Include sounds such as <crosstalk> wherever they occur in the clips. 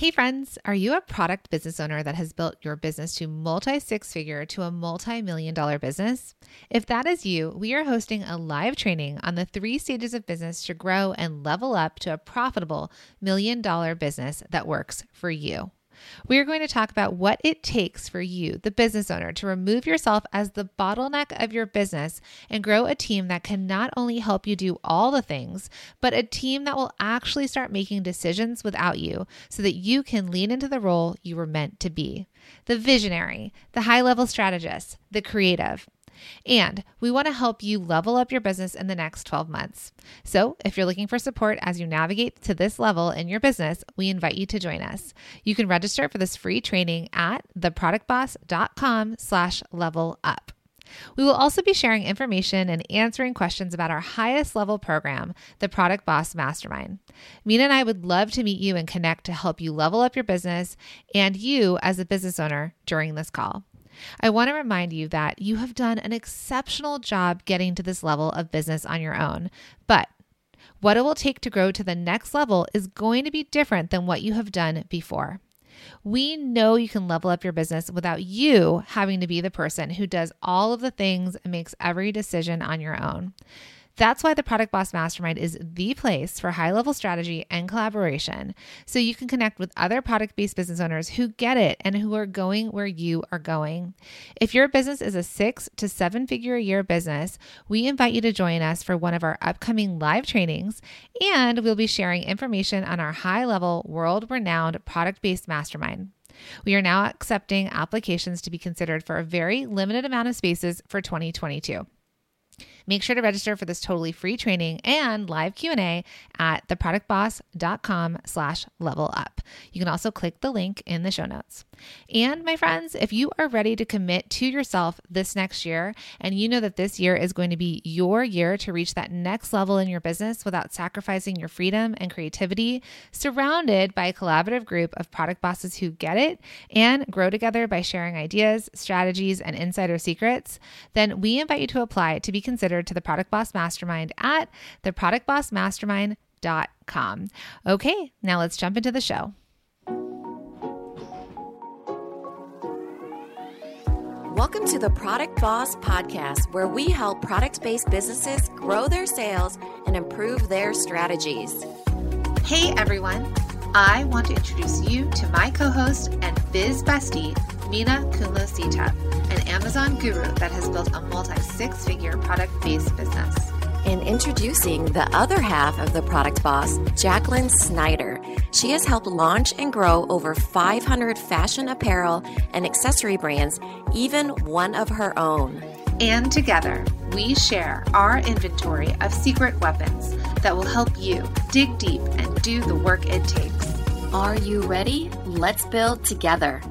Hey, friends, are you a product business owner that has built your business to multi six figure to a multi million dollar business? If that is you, we are hosting a live training on the three stages of business to grow and level up to a profitable million dollar business that works for you. We are going to talk about what it takes for you, the business owner, to remove yourself as the bottleneck of your business and grow a team that can not only help you do all the things, but a team that will actually start making decisions without you so that you can lean into the role you were meant to be. The visionary, the high level strategist, the creative. And we want to help you level up your business in the next 12 months. So if you're looking for support as you navigate to this level in your business, we invite you to join us. You can register for this free training at theproductboss.com slash level up. We will also be sharing information and answering questions about our highest level program, the Product Boss Mastermind. Minna and I would love to meet you and connect to help you level up your business and you as a business owner during this call. I want to remind you that you have done an exceptional job getting to this level of business on your own, but what it will take to grow to the next level is going to be different than what you have done before. We know you can level up your business without you having to be the person who does all of the things and makes every decision on your own. That's why the Product Boss Mastermind is the place for high level strategy and collaboration so you can connect with other product based business owners who get it and who are going where you are going. If your business is a six to seven figure a year business, we invite you to join us for one of our upcoming live trainings, and we'll be sharing information on our high level, world renowned product based mastermind. We are now accepting applications to be considered for a very limited amount of spaces for 2022. Make sure to register for this totally free training and live Q&A at theproductboss.com slash level up. You can also click the link in the show notes. And my friends, if you are ready to commit to yourself this next year and you know that this year is going to be your year to reach that next level in your business without sacrificing your freedom and creativity, surrounded by a collaborative group of product bosses who get it and grow together by sharing ideas, strategies, and insider secrets, then we invite you to apply to be considered to the Product Boss Mastermind at theproductbossmastermind.com. Okay, now let's jump into the show. Welcome to the Product Boss Podcast, where we help product based businesses grow their sales and improve their strategies. Hey everyone, I want to introduce you to my co host and biz bestie, Minna Khounlo an Amazon guru that has built a multi six figure product based business. And introducing the other half of the product boss, Jacqueline Snyder. She has helped launch and grow over 500 fashion apparel and accessory brands, even one of her own. And together, we share our inventory of secret weapons that will help you dig deep and do the work it takes. Are you ready? Let's build together.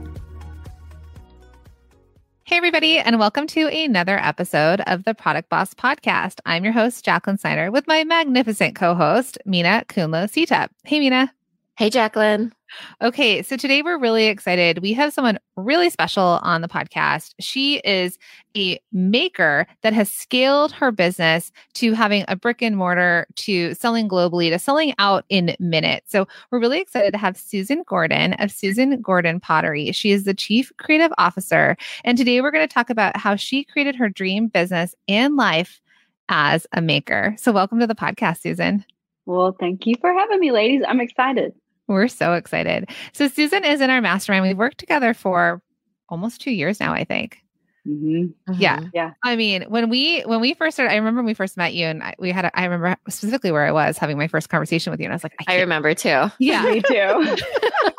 Hey, everybody, and welcome to another episode of the Product Boss Podcast. I'm your host, Jacqueline Snyder, with my magnificent co host, Minna Khounlo Sita. Hey, Minna. Hey, Jacqueline. Okay, so today we're really excited. We have someone really special on the podcast. She is a maker that has scaled her business to having a brick and mortar to selling globally to selling out in minutes. So we're really excited to have Susan Gordon of Susan Gordon Pottery. She is the chief creative officer. And today we're going to talk about how she created her dream business and life as a maker. So welcome to the podcast, Susan. Well, thank you for having me, ladies. I'm excited. We're so excited. So Susan is in our mastermind. We've worked together for almost two years now, I think. Mm-hmm. Yeah, Yeah. I mean, when we when we first started, I remember when we first met you, and I, we had. A, I remember specifically where I was having my first conversation with you, and I was like, I, I remember too. yeah, <laughs> Me too. <laughs>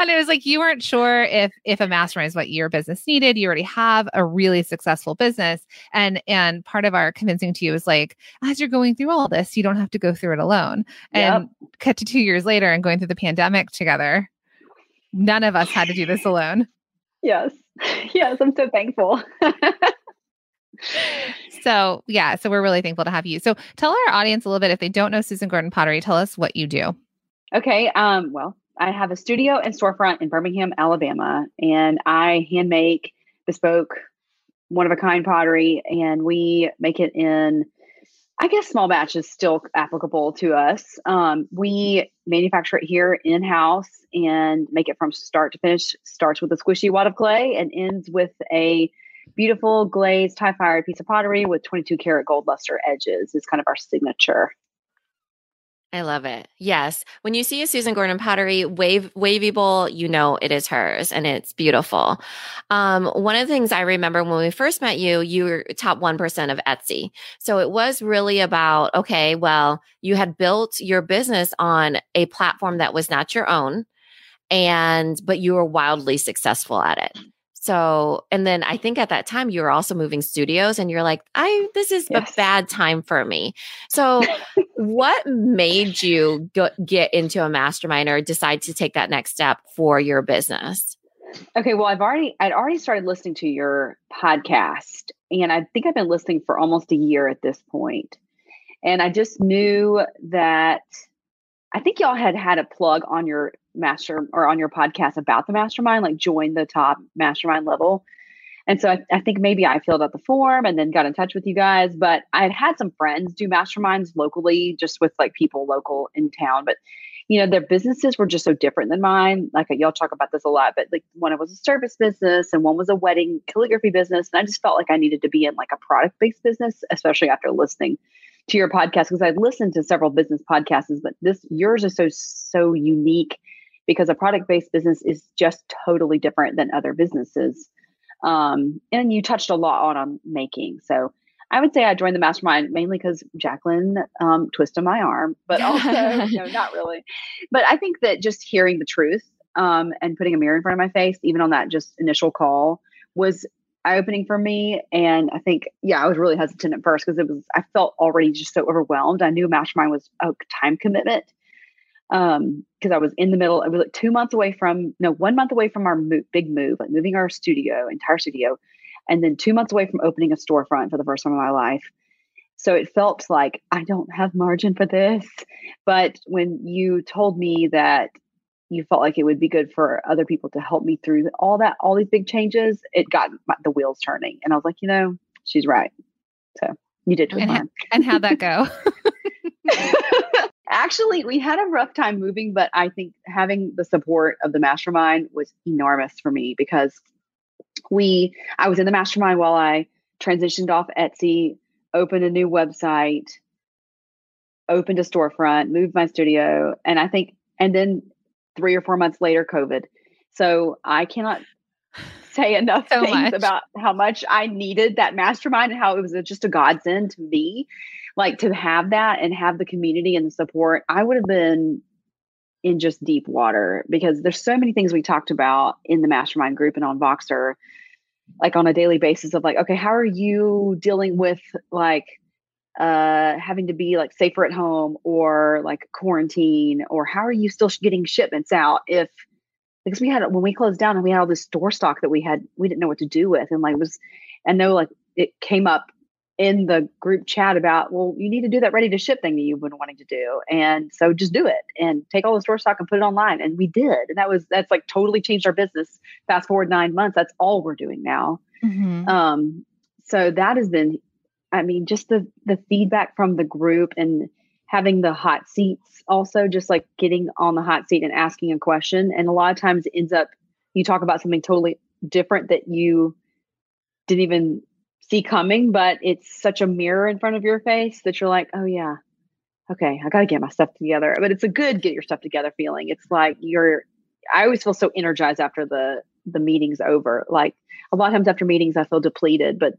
and it was like you weren't sure if if a mastermind is what your business needed. You already have a really successful business, and and part of our convincing to you is like, as you're going through all this, you don't have to go through it alone. And cut to two years later, and going through the pandemic together, none of us had to do this alone. yes. Yes. I'm so thankful. <laughs> So yeah, so we're really thankful to have you. So tell our audience a little bit if they don't know Susan Gordon Pottery, tell us what you do. okay. Um, well, I have a studio and storefront in Birmingham, Alabama, and I hand make bespoke, one of a kind pottery, and we make it in I guess small batch is still applicable to us. Um, we manufacture it here in house and make it from start to finish. Starts with a squishy wad of clay and ends with a beautiful glazed high fired piece of pottery with 22 karat gold luster edges. Is kind of our signature. I love it. Yes. When you see a Susan Gordon pottery wave wavy bowl, you know it is hers and it's beautiful. Um, one of the things I remember when we first met you, you were top 1% of Etsy. So it was really about, okay, well, you had built your business on a platform that was not your own and but you were wildly successful at it. So, and then I think at that time you were also moving studios and you're like, I, this is yes. a bad time for me. So, what made you go, get into a mastermind or decide to take that next step for your business? Okay. Well, I've already, I'd already started listening to your podcast and I think I've been listening for almost a year at this point. And I just knew that I think y'all had had a plug on your master or on your podcast about the mastermind, like join the top mastermind level. And so I, I, think maybe I filled out the form and then got in touch with you guys. But I had had some friends do masterminds locally, just with like people local in town. But you know, their businesses were just so different than mine. Like uh, y'all talk about this a lot, but like one was a service business and one was a wedding calligraphy business. And I just felt like I needed to be in like a product based business, especially after listening to your podcast because I've listened to several business podcasts, but this yours is so so unique because a product based business is just totally different than other businesses. Um, and you touched a lot on, on making. So I would say I joined the mastermind mainly because Jacqueline um, twisted my arm, but <laughs> also, no, not really. But I think that just hearing the truth um, and putting a mirror in front of my face, even on that just initial call, was eye opening for me. And I think, yeah, I was really hesitant at first because it was, I felt already just so overwhelmed. I knew mastermind was a time commitment um because i was in the middle i was like two months away from no one month away from our mo- big move like moving our studio entire studio and then two months away from opening a storefront for the first time in my life. So it felt like i don't have margin for this. But when you told me that you felt like it would be good for other people to help me through all that all these big changes it got my, the wheels turning and i was like you know she's right. So you did and, and how'd that go <laughs> <laughs> Actually, we had a rough time moving, but I think having the support of the mastermind was enormous for me because we I was in the mastermind while I transitioned off Etsy, opened a new website, opened a storefront, moved my studio, and I think and then 3 or 4 months later COVID. So, I cannot <sighs> say enough so things much. about how much I needed that mastermind and how it was just a godsend to me like to have that and have the community and the support, I would have been in just deep water because there's so many things we talked about in the mastermind group and on Voxer, like on a daily basis of like, okay, how are you dealing with like uh having to be like safer at home or like quarantine? Or how are you still getting shipments out if because we had when we closed down and we had all this store stock that we had we didn't know what to do with and like was and no like it came up in the group chat about, well, you need to do that ready to ship thing that you've been wanting to do. And so just do it and take all the store stock and put it online. And we did. And that was, that's like totally changed our business. Fast forward nine months, that's all we're doing now. Mm-hmm. Um, so that has been, I mean, just the, the feedback from the group and having the hot seats also just like getting on the hot seat and asking a question. And a lot of times it ends up, you talk about something totally different that you didn't even see coming, but it's such a mirror in front of your face that you're like, oh yeah, okay, I got to get my stuff together. But it's a good get your stuff together feeling. It's like you're. I always feel so energized after the the meeting's over. Like a lot of times after meetings, I feel depleted, but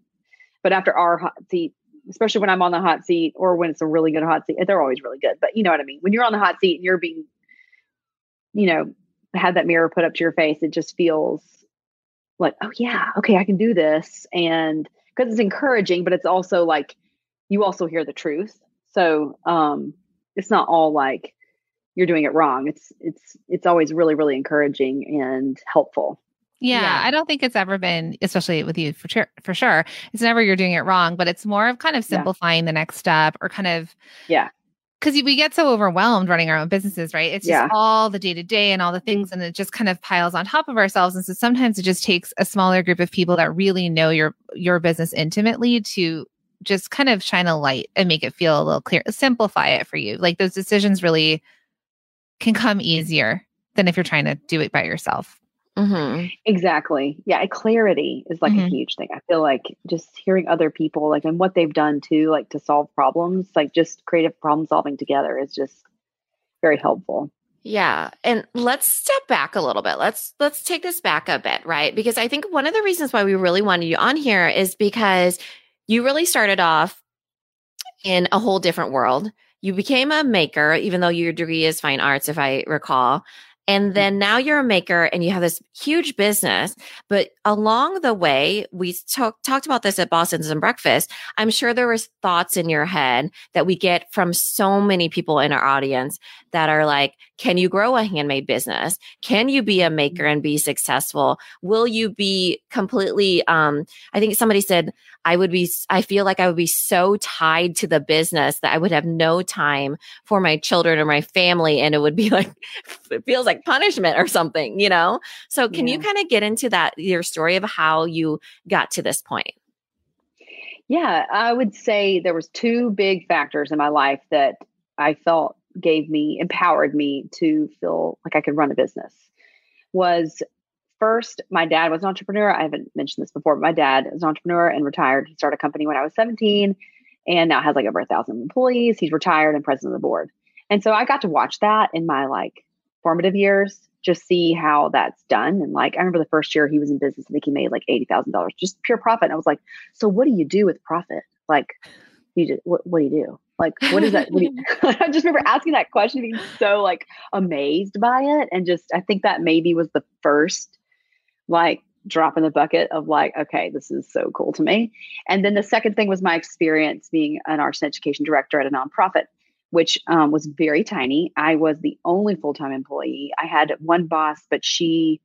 but after our hot seat, especially when I'm on the hot seat or when it's a really good hot seat, they're always really good. But you know what I mean. When you're on the hot seat and you're being, you know, had that mirror put up to your face, it just feels like, oh yeah, okay, I can do this, and because it's encouraging, but it's also like you also hear the truth. So um, it's not all like you're doing it wrong. It's it's it's always really really encouraging and helpful. Yeah, yeah, I don't think it's ever been, especially with you for sure. For sure, it's never you're doing it wrong, but it's more of kind of simplifying yeah. the next step or kind of yeah because we get so overwhelmed running our own businesses, right? It's just yeah. all the day to day and all the mm-hmm. things, and it just kind of piles on top of ourselves. And so sometimes it just takes a smaller group of people that really know your your business intimately to just kind of shine a light and make it feel a little clear, simplify it for you. Like those decisions really can come easier than if you're trying to do it by yourself. Mm-hmm. Exactly. Yeah. Clarity is like mm-hmm. a huge thing. I feel like just hearing other people, like, and what they've done too, like to solve problems, like just creative problem solving together is just very helpful. Yeah. And let's step back a little bit. Let's let's take this back a bit, right? Because I think one of the reasons why we really wanted you on here is because you really started off in a whole different world. You became a maker, even though your degree is fine arts, if I recall. And mm. then now you're a maker and you have this huge business. But along the way, we talk, talked about this at Bosses and Breakfast. I'm sure there was thoughts in your head that we get from so many people in our audience that are like, can you grow a handmade business? Can you be a maker and be successful? Will you be completely, um, I think somebody said, I would be, I feel like I would be so tied to the business that I would have no time for my children or my family. And it would be <laughs> like, it feels like punishment or something, you know? So can yeah. you kind of get into that, your story of how you got to this point? Yeah, I would say there was two big factors in my life that I felt gave me empowered me to feel like I could run a business was first my dad was an entrepreneur. I haven't mentioned this before, but my dad is an entrepreneur and retired. He started a company when I was 17 and now has like over a thousand employees. He's retired and president of the board. And so I got to watch that in my like formative years, just see how that's done. And like I remember the first year he was in business, I think he made like eighty thousand dollars, just pure profit. And I was like, so what do you do with profit? Like you just what, what do you do? Like, what is that? What you, <laughs> <laughs> I just remember asking that question, being so like amazed by it. And just, I think that maybe was the first like drop in the bucket of like, okay, this is so cool to me. And then the second thing was my experience being an arts and education director at a nonprofit, which um, was very tiny. I was the only full time employee. I had one boss, but she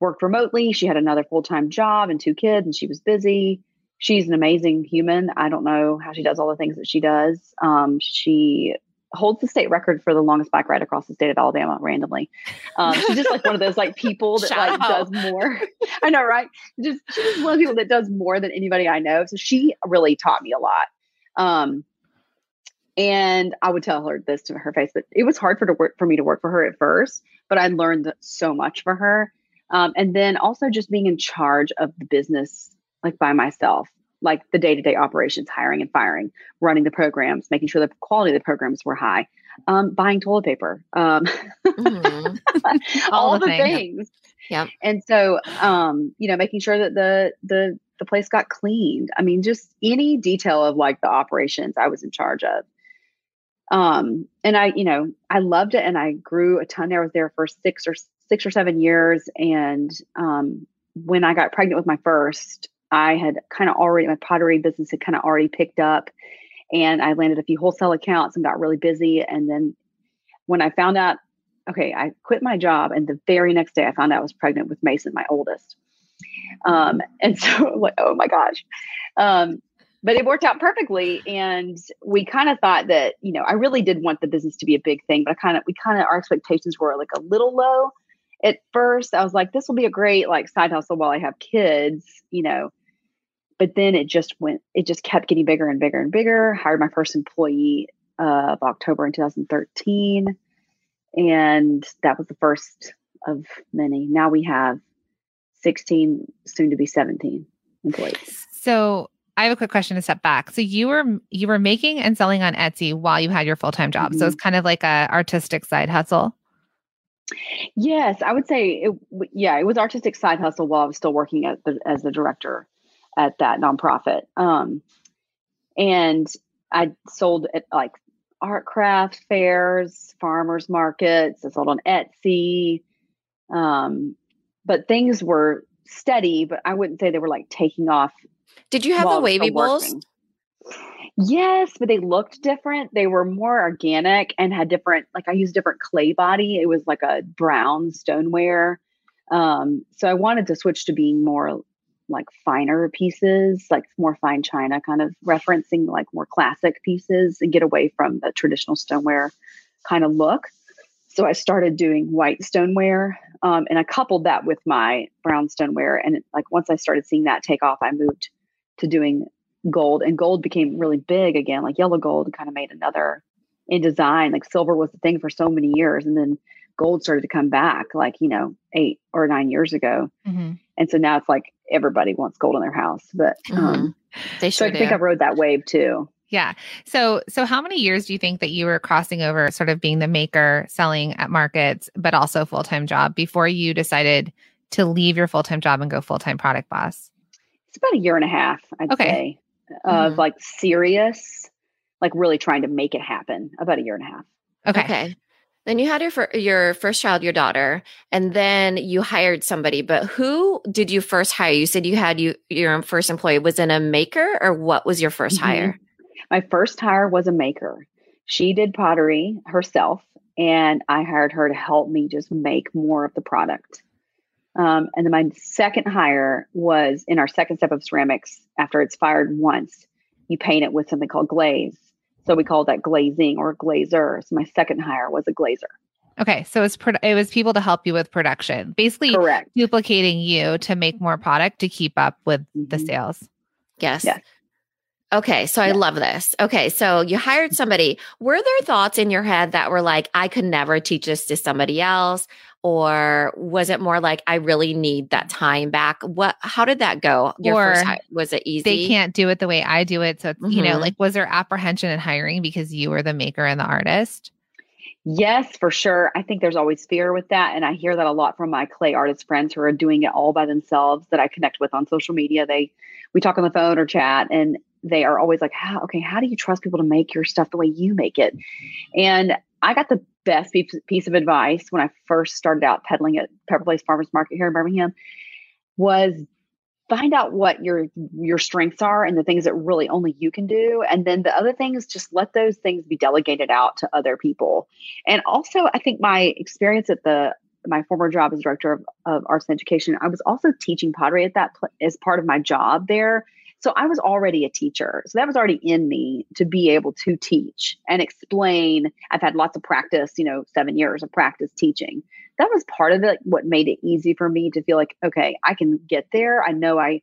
worked remotely. She had another full time job and two kids, and she was busy she's an amazing human. I don't know how she does all the things that she does. Um, she holds the state record for the longest bike ride across the state of Alabama randomly. Um, she's just like one of those like people that like does more. <laughs> I know, right? Just she's one of the people that does more than anybody I know. So she really taught me a lot. Um, and I would tell her this to her face, but it was hard for to work for me to work for her at first. But I learned so much for her. Um, and then also just being in charge of the business like by myself, like the day to day operations, hiring and firing, running the programs, making sure the quality of the programs were high, um, buying toilet paper, um, mm-hmm. <laughs> all, all, the, things. things. Yeah. And so, um, you know, making sure that the, the, the place got cleaned. I mean, just any detail of like the operations I was in charge of. Um, and I, you know, I loved it and I grew a ton. There. I was there for six or six or seven years. And um, when I got pregnant with my first, I had kind of already, my pottery business had kind of already picked up and I landed a few wholesale accounts and got really busy. And then when I found out, okay, I quit my job. And the very next day I found out I was pregnant with Mason, my oldest. Um, and <laughs> so like, oh my gosh. Um, but it worked out perfectly. And we kind of thought that, you know, I really did want the business to be a big thing, but I kind of, we kind of, our expectations were like a little low at first. I was like, this will be a great like side hustle while I have kids, you know but then it just went it just kept getting bigger and bigger and bigger hired my first employee of october in 2013 and that was the first of many now we have 16 soon to be 17 employees so I have a quick question to step back. So you were you were making and selling on Etsy while you had your full time job. Mm-hmm. So it's kind of like a artistic side hustle. Yes, I would say it, yeah, it was artistic side hustle while I was still working at the, as the director at that nonprofit. Um, and I sold at like art craft fairs, farmers markets. I sold on Etsy. Um, but things were steady, but I wouldn't say they were like taking off. Did you have the wavy bowls? Yes, but they looked different. They were more organic and had different, like I used different clay body. It was like a brown stoneware. Um, so I wanted to switch to being more like finer pieces, like more fine china, kind of referencing like more classic pieces and get away from the traditional stoneware kind of look. So I started doing white stoneware um, and I coupled that with my brown stoneware. And it, like once I started seeing that take off, I moved to doing gold and gold became really big again, like yellow gold kind of made another in design. Like silver was the thing for so many years. And then gold started to come back like, you know, eight or nine years ago. Mm-hmm. And so now it's like everybody wants gold in their house. But mm-hmm. um, they sure so I do. think I rode that wave too. Yeah. So so how many years do you think that you were crossing over sort of being the maker, selling at markets, but also full-time job before you decided to leave your full-time job and go full-time product boss? It's about a year and a half, I'd okay. say, of mm-hmm. like serious, like really trying to make it happen. About a year and a half. Okay. Okay. Then you had your fir- your first child, your daughter, and then you hired somebody. But who did you first hire? You said you had you your first employee. Was in a maker or what was your 1st mm-hmm. hire? My first hire was a maker. She did pottery herself, and I hired her to help me just make more of the product. Um, and then my second hire was in our second step of ceramics. After it's fired once, you paint it with something called glaze. So we call that glazing or glazer. So my second hire was a glazer. Okay, so it's pro- it was people to help you with production, basically Correct. duplicating you to make more product to keep up with mm-hmm. the sales. Yes. yes. Okay, so I love this. Okay, so you hired somebody. Were there thoughts in your head that were like, I could never teach this to somebody else? Or was it more like, I really need that time back? What, how did that go? Your or first, was it easy? They can't do it the way I do it. So, mm-hmm. you know, mm-hmm. like, was there apprehension in hiring because you were the maker and the artist? Yes, for sure. I think there's always fear with that. And I hear that a lot from my clay artist friends who are doing it all by themselves that I connect with on social media. They, we talk on the phone or chat, and they are always like, how, okay, how do you trust people to make your stuff the way you make it? And I got the best piece of advice when I first started out peddling at Pepper Place Farmers Market here in Birmingham was find out what your your strengths are and the things that really only you can do. And then the other things just let those things be delegated out to other people. And also i think my experience at the my former job as director of, of arts and education i was also teaching pottery at that pl- as part of my job there so I was already a teacher. So that was already in me to be able to teach and explain. I've had lots of practice, you know, seven years of practice teaching. That was part of it, what made it easy for me to feel like, okay, I can get there. I know I,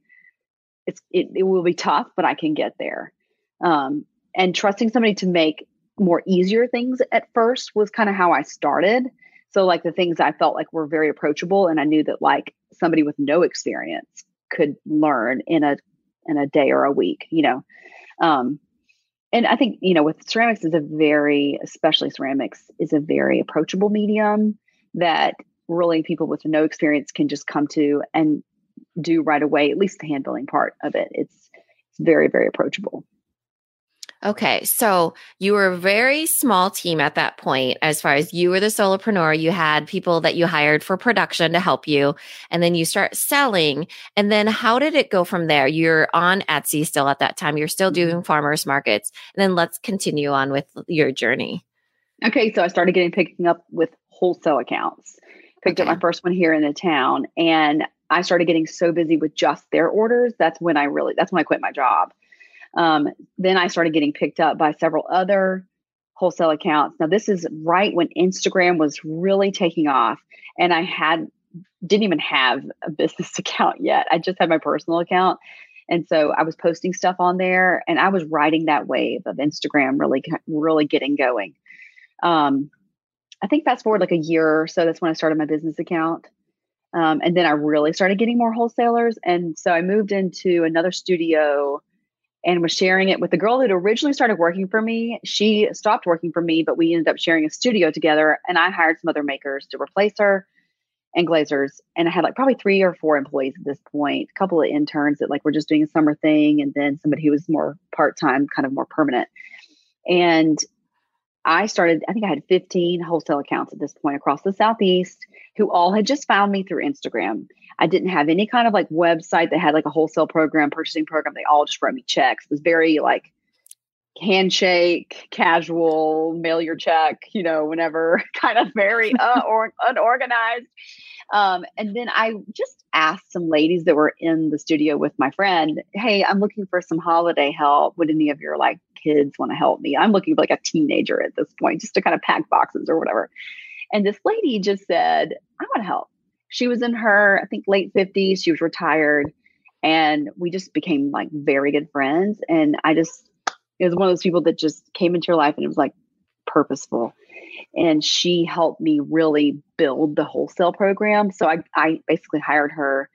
it's, it, it will be tough, but I can get there. Um, and trusting somebody to make more easier things at first was kind of how I started. So like the things I felt like were very approachable and I knew that like somebody with no experience could learn in a in a day or a week, you know. Um, and I think, you know, with ceramics is a very, especially ceramics is a very approachable medium that really people with no experience can just come to and do right away, at least the hand building part of it. It's, it's very, very approachable. Okay. So you were a very small team at that point, as far as you were the solopreneur. You had people that you hired for production to help you, and then you start selling. And then how did it go from there? You're on Etsy still at that time. You're still mm-hmm. doing farmers markets. And then let's continue on with your journey. Okay. So I started getting picking up with wholesale accounts. Picked okay. up my first one here in the town. And I started getting so busy with just their orders. That's when I really, that's when I quit my job um, then I started getting picked up by several other wholesale accounts. Now, this is right when Instagram was really taking off, and I had didn't even have a <laughs> business account yet. I just had my personal account. And so I was posting stuff on there and I was riding that wave of Instagram really, really getting going. Um, I think fast forward like a year or so, that's when I started my business account. Um, and then I really started getting more wholesalers. And so I moved into another studio and was sharing it with the girl that originally started working for me. She stopped working for me, but we ended up sharing a studio together. And I hired some other makers to replace her and glazers. And I had like probably three or four employees at this point, a couple of interns that like were just doing a summer thing, and then somebody who was more part time, kind of more permanent. And I started, I think I had 15 wholesale accounts at this point across the Southeast who all had just found me through Instagram. I didn't have any kind of like website that had like a wholesale program, purchasing program. They all just wrote me checks. It was very like handshake, casual, mail your check, you know, whenever <laughs> kind of very <laughs> uh, or unorganized. Um, and then I just asked some ladies that were in the studio with my friend, Hey, I'm looking for some holiday help. Would any of your like kids want to help me? I'm looking for like a teenager at this point, just to kind of pack boxes or whatever. And this lady just said, I want to help. She was in her, I think, late 50s. She was retired. and we just became like very good friends. And I just, it was one of those people that just came into your life and it was like purposeful. And she helped me really build the wholesale program. So I, I basically hired her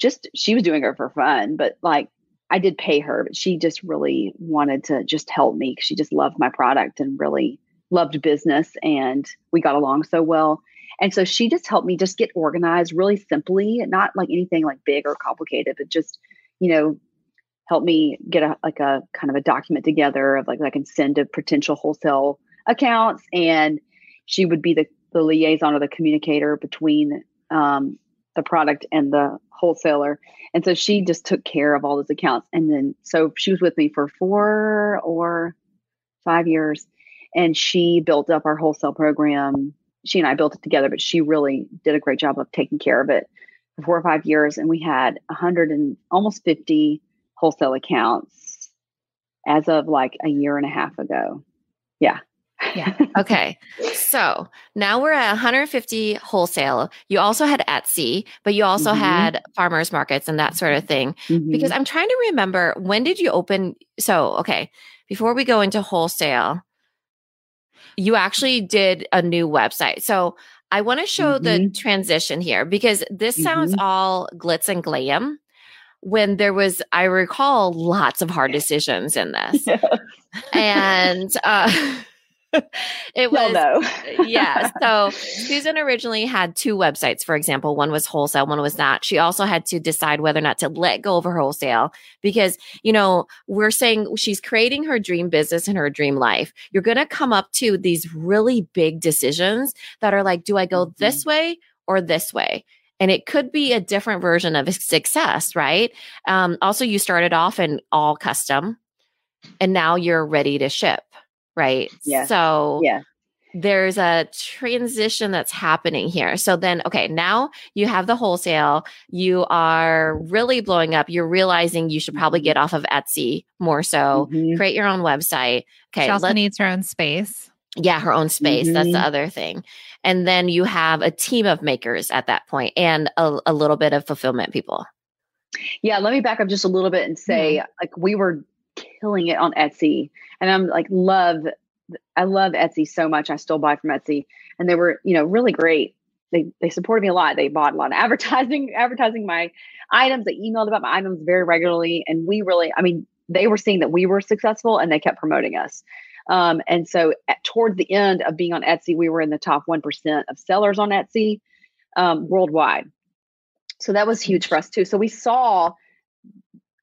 just, she was doing it for fun, but like I did pay her, but she just really wanted to just help me. She just loved my product and really loved business. And we got along so well. And so she just helped me just get organized really simply, not like anything like big or complicated, but just, you know, help me get a like a kind of a document together of like I can send to potential wholesale accounts. And she would be the, the liaison or the communicator between um, the product and the wholesaler. And so she just took care of all those accounts. And then so she was with me for four or five years and she built up our wholesale program she and I built it together, but she really did a great job of taking care of it for four or five years. And we had a hundred and almost 50 wholesale accounts as of like a year and a half ago. Yeah. Yeah. <laughs> Okay. so now we're at 150 wholesale. You also had Etsy, but you also mm-hmm. had farmers markets and that sort of thing. Mm-hmm. Because I'm trying to remember when did you open? So, okay, before we go into wholesale, you actually did a new website. So I want to show mm-hmm. the transition here because this mm-hmm. sounds all glitz and glam when there was, I recall, lots of hard <laughs> decisions in this. and uh, <laughs> <laughs> it was no. yeah. So Susan originally had two websites, for example. One was wholesale, one was not. She also had to decide whether or not to let go of her wholesale because, you know, we're saying she's creating her dream business and her dream life. You're going to come up to these really big decisions that are like, do I go mm-hmm. this way or this way? And it could be a different version of success, right? Um, also, you started off in all custom and now you're ready to ship right? Yeah. So yeah. there's a transition that's happening here. So then, okay, now you have the wholesale. You are really blowing up. You're realizing you should probably get off of Etsy more so, mm-hmm. create your own website. Okay. She also let, needs her own space. Yeah, her own space. Mm-hmm. That's the mm-hmm. other thing. And then you have a team of makers at that point and a, a little bit of fulfillment people. Yeah, let me back up just a little bit and say, mm-hmm. like, we were killing it on Etsy. And I'm like, love, I love Etsy so much. I still buy from Etsy. And they were, you know, really great. They, they supported me a lot. They bought a lot of <laughs> advertising, advertising my items. They emailed about my items very regularly. And we really, I mean, they were seeing that we were successful and they kept promoting us. Um, and so at, towards the end of being on Etsy, we were in the top 1% of sellers on Etsy um, worldwide. So that was huge for us too. So we saw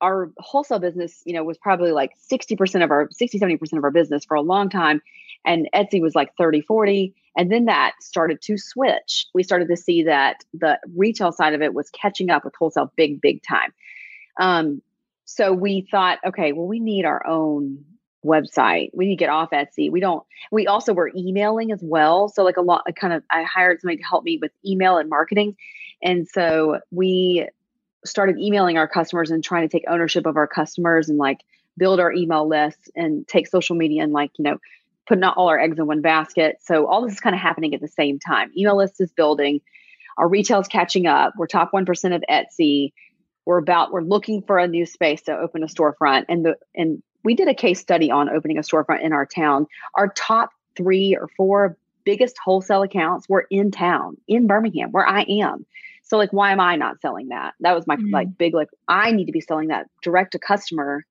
our wholesale business, you know, was probably like 60% of our 60, 70% of our business for a long time. And Etsy was like 30, 40. And then that started to switch. We started to see that the retail side of it was catching up with wholesale big, big time. Um, so we thought, okay, well, we need our own website. We need to get off Etsy. We don't, we also were emailing as well. So like a lot, I kind of, I hired somebody to help me with email and marketing. And so we started emailing our customers and trying to take ownership of our customers and like build our email lists and take social media and like you know put not all our eggs in one basket. So all this is kind of happening at the same time. Email list is building. Our retail is catching up. We're top 1% of etsy. We're about we're looking for a new space to open a storefront. And the and we did a case study on opening a storefront in our town. Our top three or four biggest wholesale accounts were in town in birmingham where i am so like, why am I not selling that? That was my mm-hmm. like big like I need to be selling that direct to customer.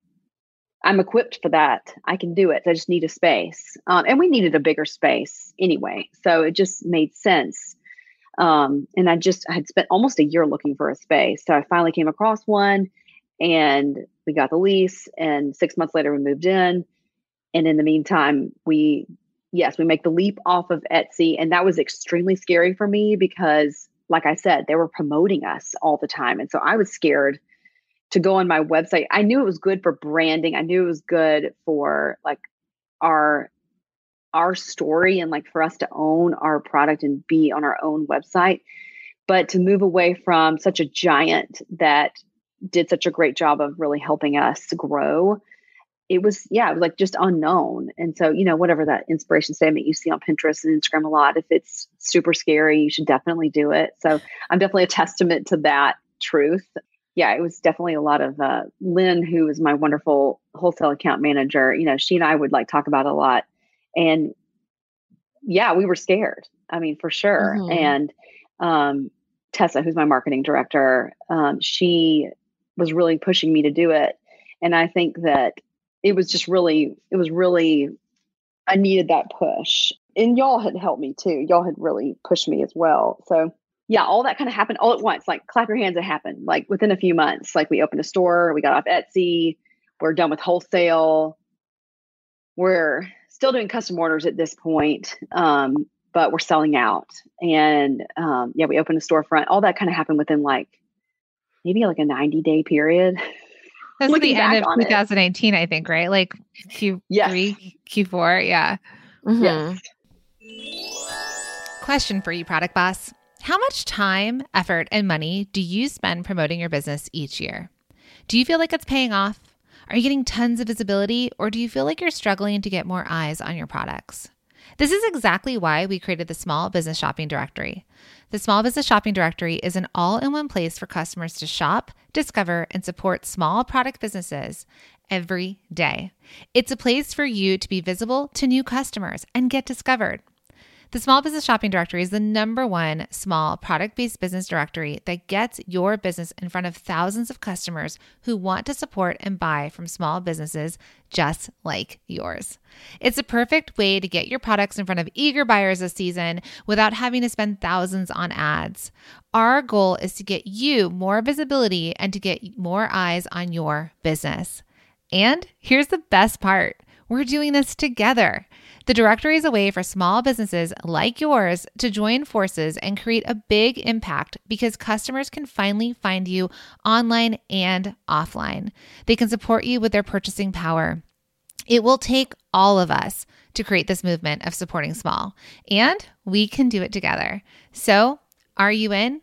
I'm equipped for that. I can do it. I just need a space, um, and we needed a bigger space anyway. So it just made sense. Um, and I just I had spent almost a year looking for a space. So I finally came across one, and we got the lease. And six months later, we moved in. And in the meantime, we yes, we make the leap off of Etsy, and that was extremely scary for me because like I said, they were promoting us all the time. And so I was scared to go on my website. I knew it was good for branding. I knew it was good for like our our story and like for us to own our product and be on our own website. But to move away from such a giant that did such a great job of really helping us grow it was yeah it was like just unknown and so you know whatever that inspiration statement you see on pinterest and instagram a lot if it's super scary you should definitely do it so i'm definitely a testament to that truth yeah, it was definitely a lot of uh, Lynn, who is my wonderful wholesale account manager. You know, she and I would like talk about a lot, and yeah, we were scared. I mean, for sure. Mm-hmm. And um, Tessa, who's my marketing director, um, she was really pushing me to do it, and I think that it was just really, it was really, I needed that push, and y'all had helped me too. Y'all had really pushed me as well. So yeah, all that kind of happened all at once. Like clap your hands, it happened. Like within a few months. Like we opened a store, we got off Etsy, we're done with wholesale. We're still doing custom orders at this point, um, but we're selling out. And um, yeah, we opened a storefront. All that kind of happened within like maybe like a 90 day period. <laughs> That's the end of 2018, it. I think, right? Like Q3, yes. Q4. Yeah. Mm-hmm. Yes. Question for you, product boss. How much time, effort, and money do you spend promoting your business each year? Do you feel like it's paying off? Are you getting tons of visibility, or do you feel like you're struggling to get more eyes on your products? This is exactly why we created the Small Business Shopping Directory. The Small Business Shopping Directory is an all in one place for customers to shop, discover, and support small product businesses every day. It's a place for you to be visible to new customers and get discovered. The Small Business Shopping Directory is the number one small product based business directory that gets your business in front of thousands of customers who want to support and buy from small businesses just like yours. It's a perfect way to get your products in front of eager buyers this season without having to spend thousands on ads. Our goal is to get you more visibility and to get more eyes on your business. And here's the best part we're doing this together. The directory is a way for small businesses like yours to join forces and create a big impact because customers can finally find you online and offline. They can support you with their purchasing power. It will take all of us to create this movement of supporting small, and we can do it together. So, are you in?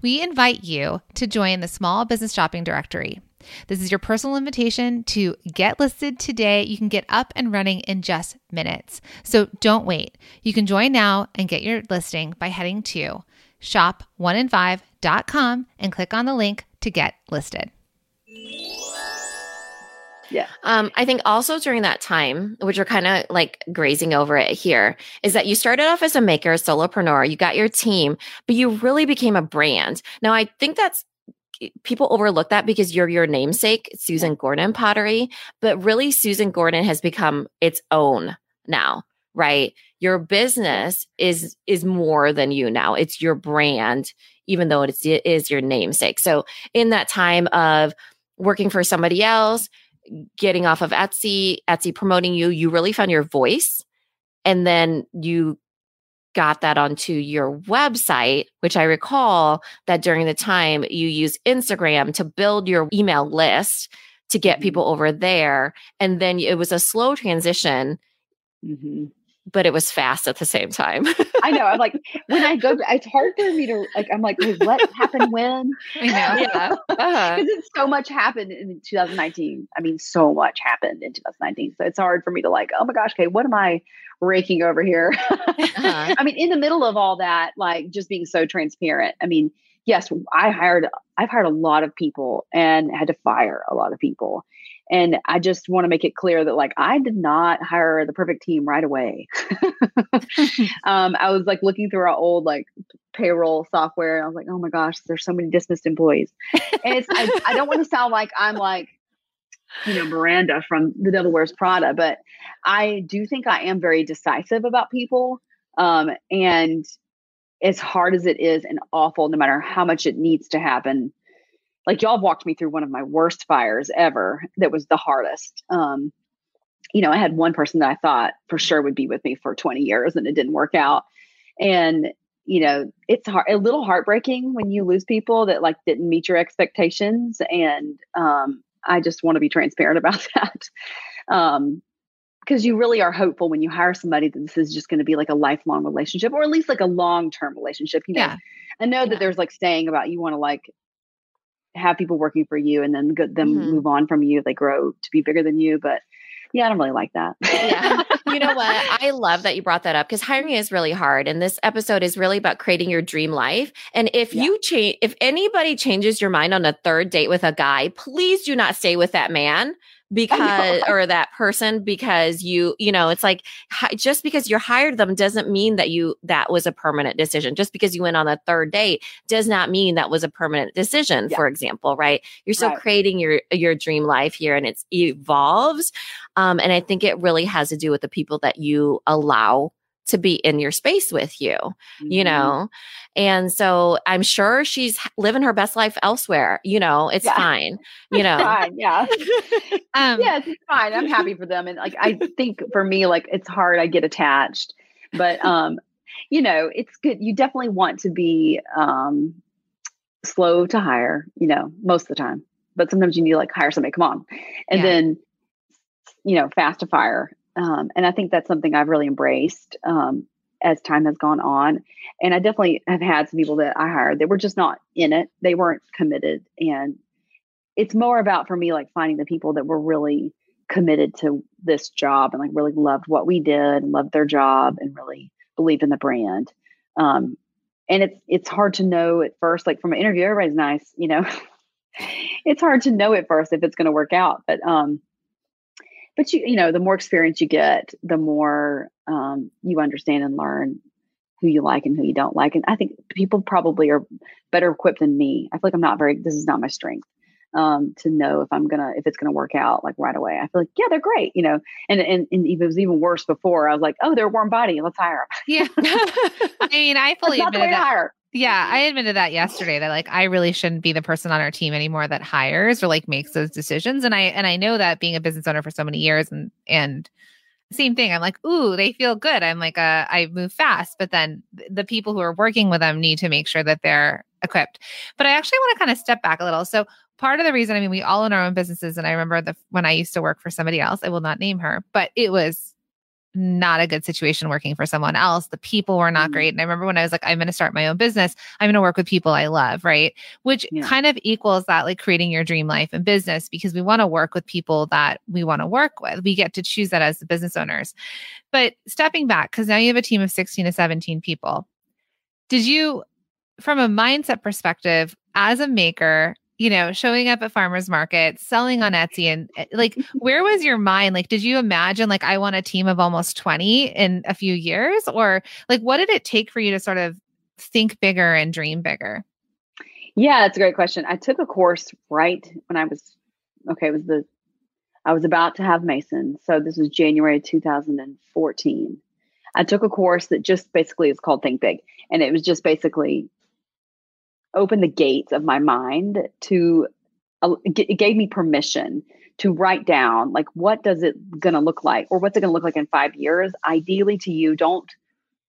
We invite you to join the Small Business Shopping Directory. This is your personal invitation to get listed today. You can get up and running in just minutes. So don't wait. You can join now and get your listing by heading to shop1in5.com and click on the link to get listed. Yeah. Um, I think also during that time, which we're kind of like grazing over it here, is that you started off as a maker, a solopreneur, you got your team, but you really became a brand. Now, I think that's people overlook that because you're your namesake, Susan Gordon Pottery, but really Susan Gordon has become its own now, right? Your business is is more than you now. It's your brand, even though it's, it is your namesake. So in that time of working for somebody else, getting off of Etsy, Etsy promoting you, you really found your voice. And then you got that onto your website, which I recall that during the time you use Instagram to build your email list to get mm-hmm. people over there. And then it was a slow transition. Mm-hmm but it was fast at the same time. I know. I'm like, <laughs> when I go, it's hard for me to like. I'm like, what happened when? I know. Yeah, because <laughs> uh-huh. so much happened in 2019. I mean, so much happened in 2019. So it's hard for me to like, oh my gosh, okay, what am I raking over here? uh-huh. <laughs> I mean, in the middle of all that, like just being so transparent. I mean, yes, I hired. I've hired a lot of people and had to fire a lot of people and I just want to make it clear that like I did not hire the perfect team right away. <laughs> <laughs> um, I was like looking through our old like payroll software and I was like, oh my gosh, there's so many dismissed employees. And it's I, I don't want to sound like I'm like, you know, Miranda from The Devil Wears Prada, but I do think I am very decisive about people. Um, and as hard as it is and awful, no matter how much it needs to happen, like y'all walked me through one of my worst fires ever that was the hardest um you know i had one person that i thought for sure would be with me for 20 years and it didn't work out and you know it's hard, a little heartbreaking when you lose people that like didn't meet your expectations and um i just want to be transparent <laughs> about that um because you really are hopeful when you hire somebody that this is just going to be like a lifelong relationship or at least like a long-term relationship you know yeah. i know yeah. that there's like saying about you want to like have people working for you and then go, them mm-hmm. move on from you they grow to be bigger than you but Yeah, I don't really like that. yeah. <laughs> You know what? I love that you brought that up because hiring is really hard. And this episode is really about creating your dream life. And if yeah. you change, if anybody changes your mind on a third date with a guy, please do not stay with that man because or that person because you you know it's like just because you hired them doesn't mean that you that was a permanent decision just because you went on a third date does not mean that was a permanent decision yeah. for example right you're still right. creating your your dream life here and it evolves um, and i think it really has to do with the people that you allow to be in your space with you, mm-hmm. you know? And so I'm sure she's living her best life elsewhere. You know, it's yeah. fine. <laughs> You know, fine. Yeah. <laughs> um, yes, it's fine. I'm happy for them. And like, I think for me, like, it's hard. I get attached, but, <laughs> um, you know, it's good. You definitely want to be, um, slow to hire, you know, most of the time, but sometimes you need to like hire somebody, come on. And yeah. then, you know, fast to fire um, and I think that's something I've really embraced um, as time has gone on. And I definitely have had some people that I hired that were just not in it. They weren't committed. And it's more about for me like finding the people that were really committed to this job and like really loved what we did and loved their job and really believed in the brand. Um, and it's it's hard to know at first, like from an interview, everybody's nice, you know. <laughs> it's hard to know at first if it's going to work out. But um, but you you know the more experience you get the more um, you understand and learn who you like and who you don't like and i think people probably are better equipped than me. I feel like i'm not very this is not my strength um, to know if i'm gonna if it's gonna work out like right away. I feel like yeah they're great you know and and, and it was even worse before. I was like oh they're a warm body let's hire them yeah. <laughs> I mean i fully admit that yeah, I admitted that yesterday that like I really shouldn't be the person on our team anymore that hires or like makes those decisions. And I and I know that being a business owner for so many years and and same thing. I'm like, ooh, they feel good. I'm like, uh, I move fast, but then the people who are working with them need to make sure that they're equipped. But I actually want to kind of step back a little. So part of the reason, I mean, we all own our own businesses, and I remember the when I used to work for somebody else. I will not name her, but it was not a good situation working for someone else. The people were not mm-hmm. great. And I remember when I was like, I'm going to start my own business, I'm going to work with people I love, right? Which yeah. kind of equals that like creating your dream life and business because we want to work with people that we want to work with. We get to choose that as the business owners. But stepping back, because now you have a team of 16 to 17 people, did you, from a mindset perspective, as a maker, you know, showing up at farmers market, selling on Etsy and eh, like where was your mind? Like did you imagine like I want a team of almost 20 in a few years or like what did it take for you to sort of think bigger and dream bigger? Yeah, that's a great question. I took a course right when I was okay, it was the I was about to have Mason. So this was January 2014. I took a course that just basically is called Think Big. And it was just basically opened the gates of my mind to uh, it gave me permission to write down like what does it going to look like or what's it going to look like in 5 years? Ideally to you don't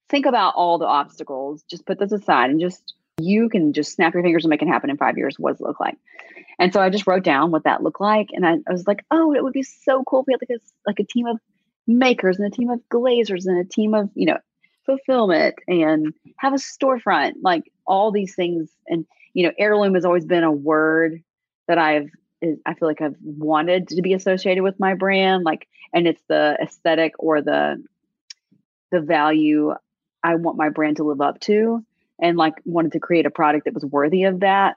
think about all the obstacles just put those aside and just you can just snap your fingers and make it happen in 5 years what does it look like? And so i just wrote down what that looked like and i, I was like oh it would be so cool if we had like a, like a team of makers and a team of glazers and a team of you know fulfillment and have a storefront, like all these things. And, you know, heirloom has always been a word that I've, I feel like I've wanted to be associated with my brand. Like, and it's the aesthetic or the, the value I want my brand to live up to. And like wanted to create a product that was worthy of that.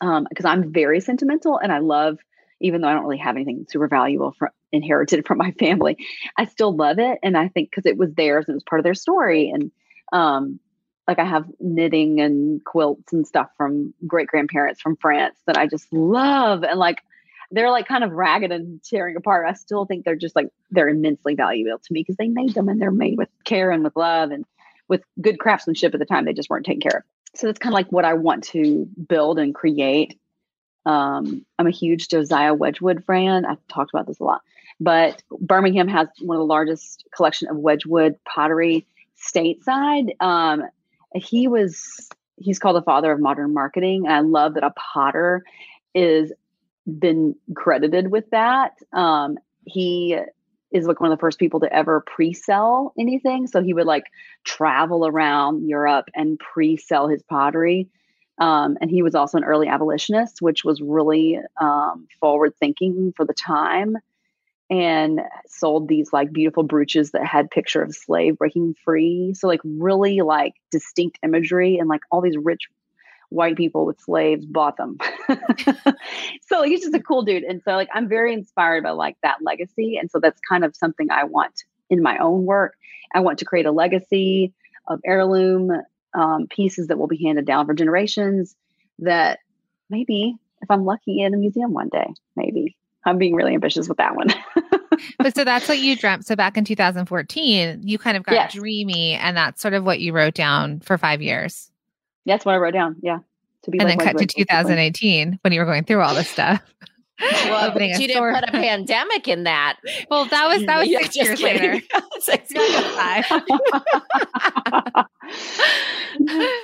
Um, because I'm very sentimental and I love even though I don't really have anything super valuable from inherited <laughs> from my family, I still love it. And I think because it was theirs and it was part of their story. And um, like I have knitting and quilts and stuff from great grandparents from France that I just love. And like they're like kind of ragged and tearing apart. I still think they're just like they're immensely valuable to me because they made them and they're made with care and with love and with good craftsmanship at the time. They just weren't taken care of. So that's kind of like what I want to build and create um, I'm a huge Josiah Wedgwood fan. I've talked about this a lot, but Birmingham has one of the largest collection of Wedgwood pottery stateside. Um, he was he's called the father of modern marketing, and I love that a potter is been credited with that. Um, he is like one of the first people to ever pre-sell anything. So he would like travel around Europe and pre-sell his pottery. Um, and he was also an early abolitionist, which was really um, forward thinking for the time. And sold these like beautiful brooches that had picture of slave breaking free. So like really like distinct imagery and like all these rich white people with slaves bought them. <laughs> so he's just a cool dude. And so like I'm very inspired by like that legacy. And so that's kind of something I want in my own work. I want to create a legacy of heirloom um, pieces that will be handed down for generations that maybe if I'm lucky in a museum one day, maybe. I'm being really ambitious with that one. <laughs> but so that's what you dreamt. So back in 2014, you kind of got yes. dreamy, and that's sort of what you wrote down for five years. That's what I wrote down. Yeah. To be and like then cut to 2018 when you were going through all this stuff. <laughs> Well, <laughs> but you didn't put a pandemic in that. Well, that was that was six years kidding. later. six five.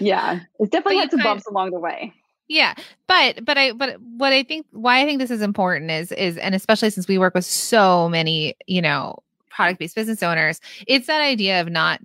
yeah, it definitely had some bumps along the way. Yeah. But but I but what I think why I think this is important is is and especially since we work with so many, you know, product based business owners, it's that idea of not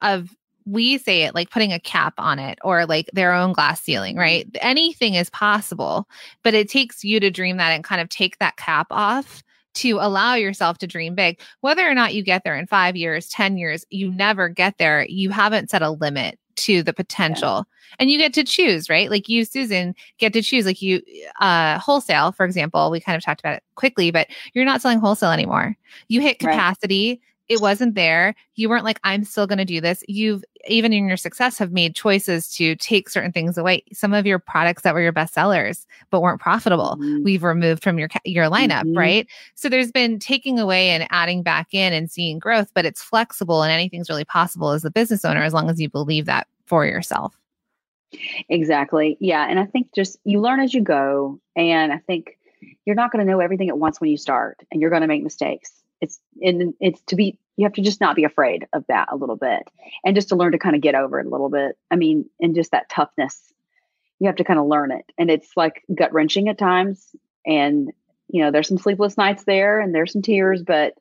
of we say it like putting a cap on it or like their own glass ceiling, right? Mm-hmm. Anything is possible, but it takes you to dream that and kind of take that cap off to allow yourself to dream big. Whether or not you get there in five years, 10 years, you never get there. You haven't set a limit to the potential yeah. and you get to choose right like you susan get to choose like you uh wholesale for example we kind of talked about it quickly but you're not selling wholesale anymore you hit capacity right. It wasn't there you weren't like i'm still going to do this you've even in your success have made choices to take certain things away some of your products that were your best sellers but weren't profitable mm-hmm. we've removed from your your lineup mm-hmm. right so there's been taking away and adding back in and seeing growth but it's flexible and anything's really possible as a business owner as long as you believe that for yourself. Exactly. Yeah. And I think just you learn as you go. And I think you're not going to know everything at once when you start and you're going to make mistakes. It's and it's to be you have to just not be afraid of that a little bit and just to learn to kind of get over it a little bit. I mean, and just that toughness. You have to kind of learn it. And it's like gut wrenching at times. And, you know, there's some sleepless nights there and there's some tears, but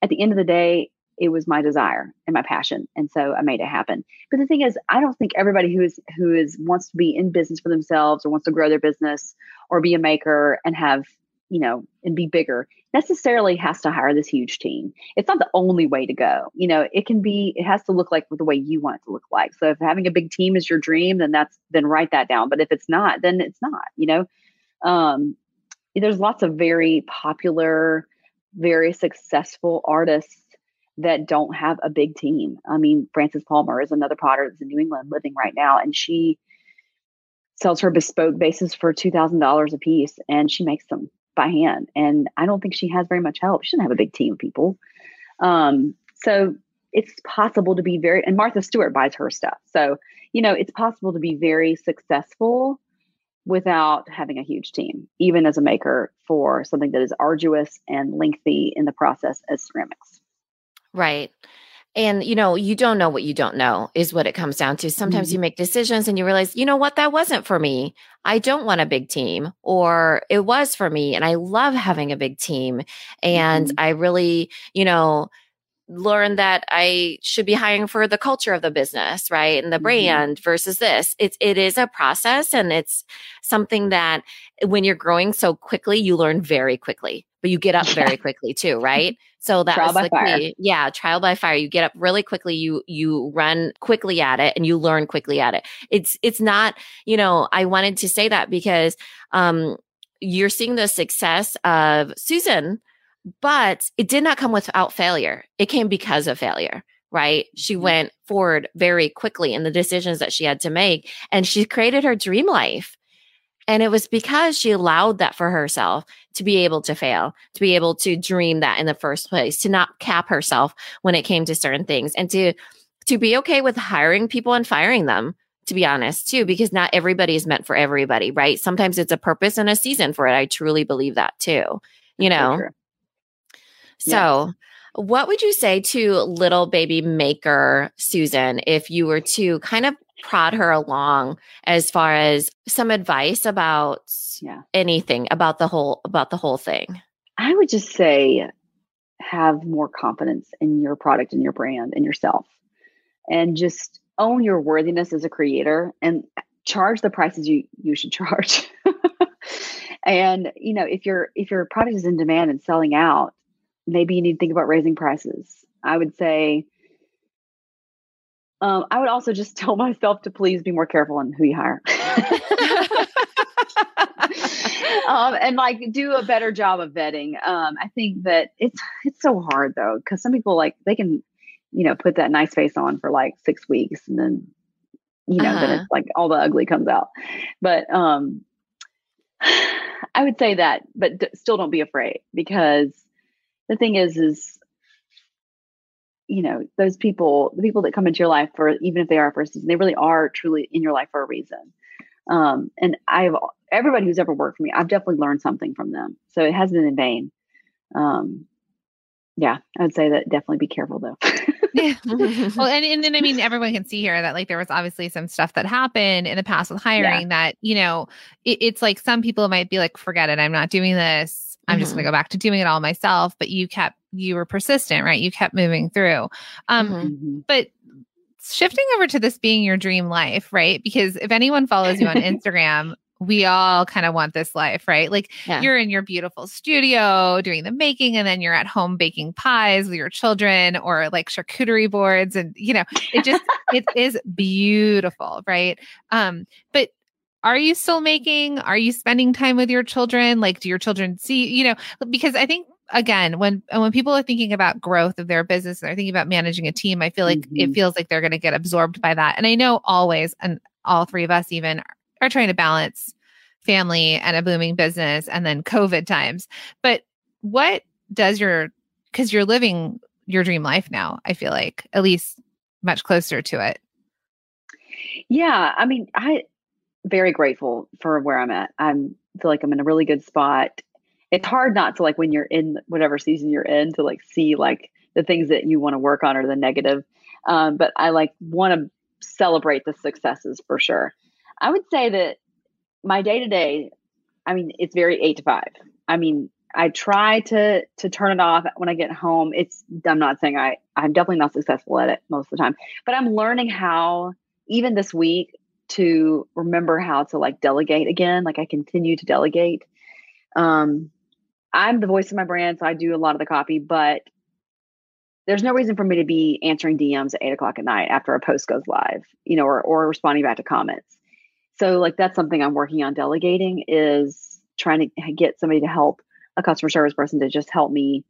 at the end of the day, it was my desire and my passion and so i made it happen but the thing is i don't think everybody who is who is wants to be in business for themselves or wants to grow their business or be a maker and have you know and be bigger necessarily has to hire this huge team. It's not the only way to go. You know it can be it has to look like the way you want it to look like. So if having a big team is your dream then that's then write that down. But if it's not then it's not you know? Um there's lots of very popular very successful artists that don't have a big team. I mean, Frances Palmer is another potter that's in New England living right now, and she sells her bespoke bases for two thousand dollars a piece, and she makes them by hand. And I don't think she has very much help. She doesn't have a big team of people. Um, so it's possible to be very and Martha Stewart buys her stuff. So, you know, it's possible to be very successful without having a huge team, even as a maker for something that is arduous and lengthy in the process as ceramics. Right. And you know, you don't know what you don't know is what it comes down to. Sometimes mm-hmm. you make decisions and you realize, you know what, that wasn't for me. I don't want a big team, or it was for me. And I love having a big team. And mm-hmm. I really, you know, learned that I should be hiring for the culture of the business, right? And the mm-hmm. brand versus this. It's it is a process and it's something that when you're growing so quickly, you learn very quickly, but you get up <laughs> very quickly too, right? So that trial was fire. key. Yeah, trial by fire. You get up really quickly, you you run quickly at it and you learn quickly at it. It's it's not, you know, I wanted to say that because um you're seeing the success of Susan, but it did not come without failure. It came because of failure right? She mm-hmm. went forward very quickly in the decisions that she had to make and she created her dream life. And it was because she allowed that for herself to be able to fail, to be able to dream that in the first place, to not cap herself when it came to certain things and to, to be okay with hiring people and firing them, to be honest, too, because not everybody is meant for everybody, right? Sometimes it's a purpose and a season for it. I truly believe that too, you know? So, yeah. what would you say to little baby maker Susan if you were to kind of prod her along as far as some advice about yeah. anything about the whole about the whole thing? I would just say have more confidence in your product and your brand and yourself and just own your worthiness as a creator and charge the prices you you should charge. <laughs> and you know, if your if your product is in demand and selling out, maybe you need to think about raising prices. I would say, um, I would also just <laughs> tell myself to please be more careful on who you hire. <laughs> um, and like do a better job of vetting. Um, I think that it's it's so hard though because some people like they can, you know, put that nice face on for like six weeks and then, you know, uh-huh. then it's like all the ugly comes out. But um, <sighs> I would say that, but d- still don't be afraid because the thing is, is you know those people, the people that come into your life for even if they are for a season, they really are truly in your life for a reason. Um, and I've everybody who's ever worked for me, I've definitely learned something from them. So it hasn't been in vain. Um, yeah, I would say that definitely be careful though. <laughs> yeah. <laughs> Well, and, and then I mean, everyone can see here that like there was obviously some stuff that happened in the past with hiring yeah. that, you know, it, it's like some people might be like, forget it, I'm not doing this. I'm mm-hmm. just going to go back to doing it all myself. But you kept, you were persistent, right? You kept moving through. Um, mm-hmm. But shifting over to this being your dream life, right? Because if anyone follows you on <laughs> Instagram, we all kind of want this life, right? Like yeah. you're in your beautiful studio doing the making and then you're at home baking pies with your children or like charcuterie boards and you know, it just it is beautiful, right? Um but are you still making? Are you spending time with your children? Like do your children see, you know, because I think again, when when people are thinking about growth of their business and they're thinking about managing a team, I feel like mm-hmm. it feels like they're going to get absorbed by that. And I know always and all three of us even are trying to balance family and a booming business and then COVID times. But what does your, because you're living your dream life now, I feel like, at least much closer to it. Yeah. I mean, I, very grateful for where I'm at. I'm feel like I'm in a really good spot. It's hard not to like when you're in whatever season you're in to like see like the things that you want to work on or the negative. Um, but I like want to celebrate the successes for sure. I would say that my day to day, I mean, it's very eight to five. I mean, I try to to turn it off when I get home. It's I'm not saying I I'm definitely not successful at it most of the time, but I'm learning how even this week to remember how to like delegate again. Like I continue to delegate. Um, I'm the voice of my brand, so I do a lot of the copy, but there's no reason for me to be answering DMs at eight o'clock at night after a post goes live, you know, or or responding back to comments. So like that's something I'm working on delegating is trying to get somebody to help a customer service person to just help me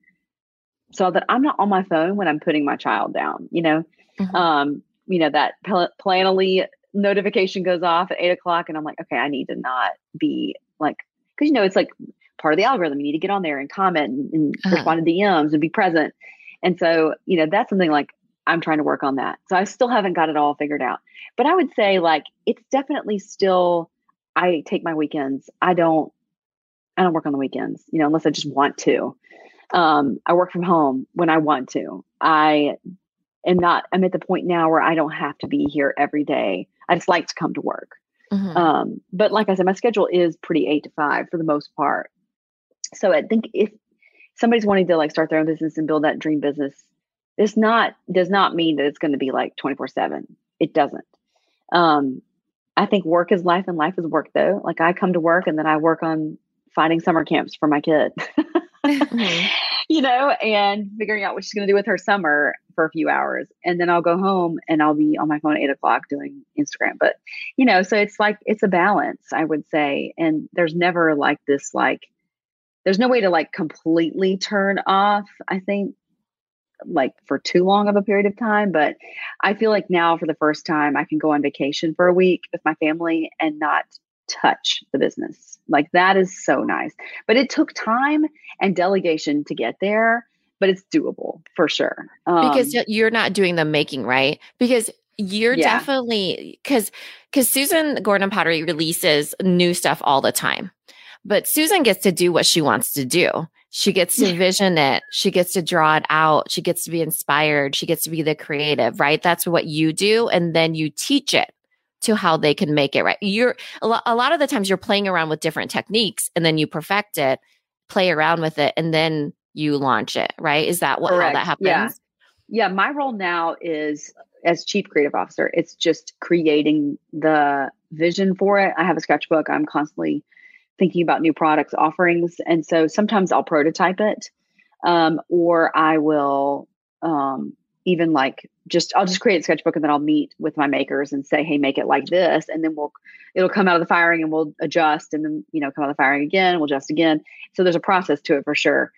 so that I'm not on my phone when I'm putting my child down, you know? Mm-hmm. Um, you know, that Planoly notification goes off at eight o'clock and I'm like, okay, I need to not be like, cause you know, it's like part of the algorithm. You need to get on there and comment and, and uh-huh. respond to DMs and be present. And so, you know, that's something like I'm trying to work on that. So I still haven't got it all figured out. But I would say like it's definitely still I take my weekends. I don't I don't work on the weekends, you know, unless I just want to. Um, I work from home when I want to. I am not I'm at the point now where I don't have to be here every day. I just like to come to work. Mm-hmm. Um, but like I said, my schedule is pretty eight to five for the most part. So I think if somebody's wanting to like start their own business and build that dream business, this not does not mean that it's going to be like 24 7 it doesn't um i think work is life and life is work though like i come to work and then i work on finding summer camps for my kid <laughs> mm-hmm. You know and figuring out what she's going to do with her summer for a few hours. And then i'll go home and i'll be on my phone at eight o'clock doing instagram. But you know so it's like it's a balance i would say. And there's never like this like there's no way to like completely turn off i think like for too long of a period of time. But I feel like now for the first time, I can go on vacation for a week with my family and not touch the business. Like that is so nice. But it took time and delegation to get there, but it's doable for sure. Um, because you're not doing the making, right? Because you're yeah. definitely because because Susan Gordon Pottery releases new stuff all the time. But Susan gets to do what she wants to do. She gets to vision it. She gets to draw it out. She gets to be inspired. She gets to be the creative, right? That's what you do. And then you teach it to how they can make it right. You're a lot, a lot of the times you're playing around with different techniques and then you perfect it, play around with it, and then you launch it, right? Is that what, how that happens? Yeah. Yeah. My role now is as chief creative officer, it's just creating the vision for it. I have a sketchbook. I'm constantly thinking about new products offerings and so sometimes i'll prototype it Um, or I will um, even like just I'll just create a sketchbook and then I'll meet with my makers and say, hey, make it like this, and then we'll it'll come out of the firing and we'll adjust, and then you know come out of the firing again, we'll adjust again. So there's a process to it for sure.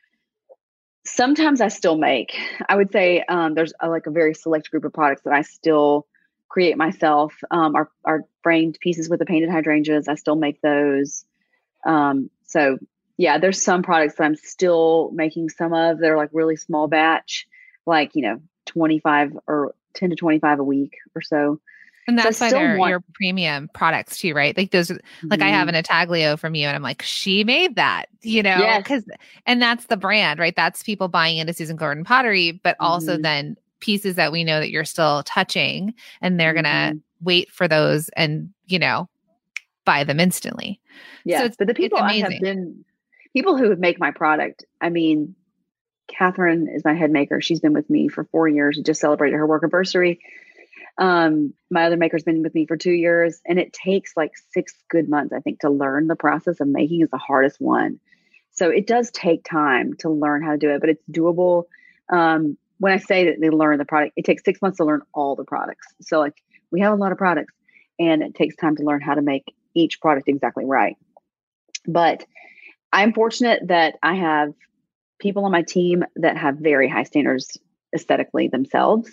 Sometimes I still make. I would say um, there's a, like a very select group of products that I still create myself. Um, our our framed pieces with the painted hydrangeas, I still make those. Um, so yeah, there's some products that I'm still making some of. They're like really small batch, like you know 25 or 10 to 25 a week or so. And that's so why they're want- your premium products too, right? Like those, mm-hmm. like I have mm-hmm. an Intaglio from you, and I'm like, she made that, you know, because, yes. and that's the brand, right? That's people buying into Susan Gordon pottery, but also mm-hmm. then pieces that we know that you're still touching, and they're mm-hmm. gonna wait for those and you know buy them instantly. Yeah, so but the people I have been people who make my product. I mean, Catherine is my head maker. She's been with me for four years. Just celebrated her work anniversary. Um, my other maker's been with me for two years, and it takes like six good months, I think, to learn the process of making is the hardest one. So it does take time to learn how to do it, but it's doable. Um, when I say that they learn the product, it takes six months to learn all the products. So like we have a lot of products, and it takes time to learn how to make each product exactly right. But I'm fortunate that I have people on my team that have very high standards aesthetically themselves.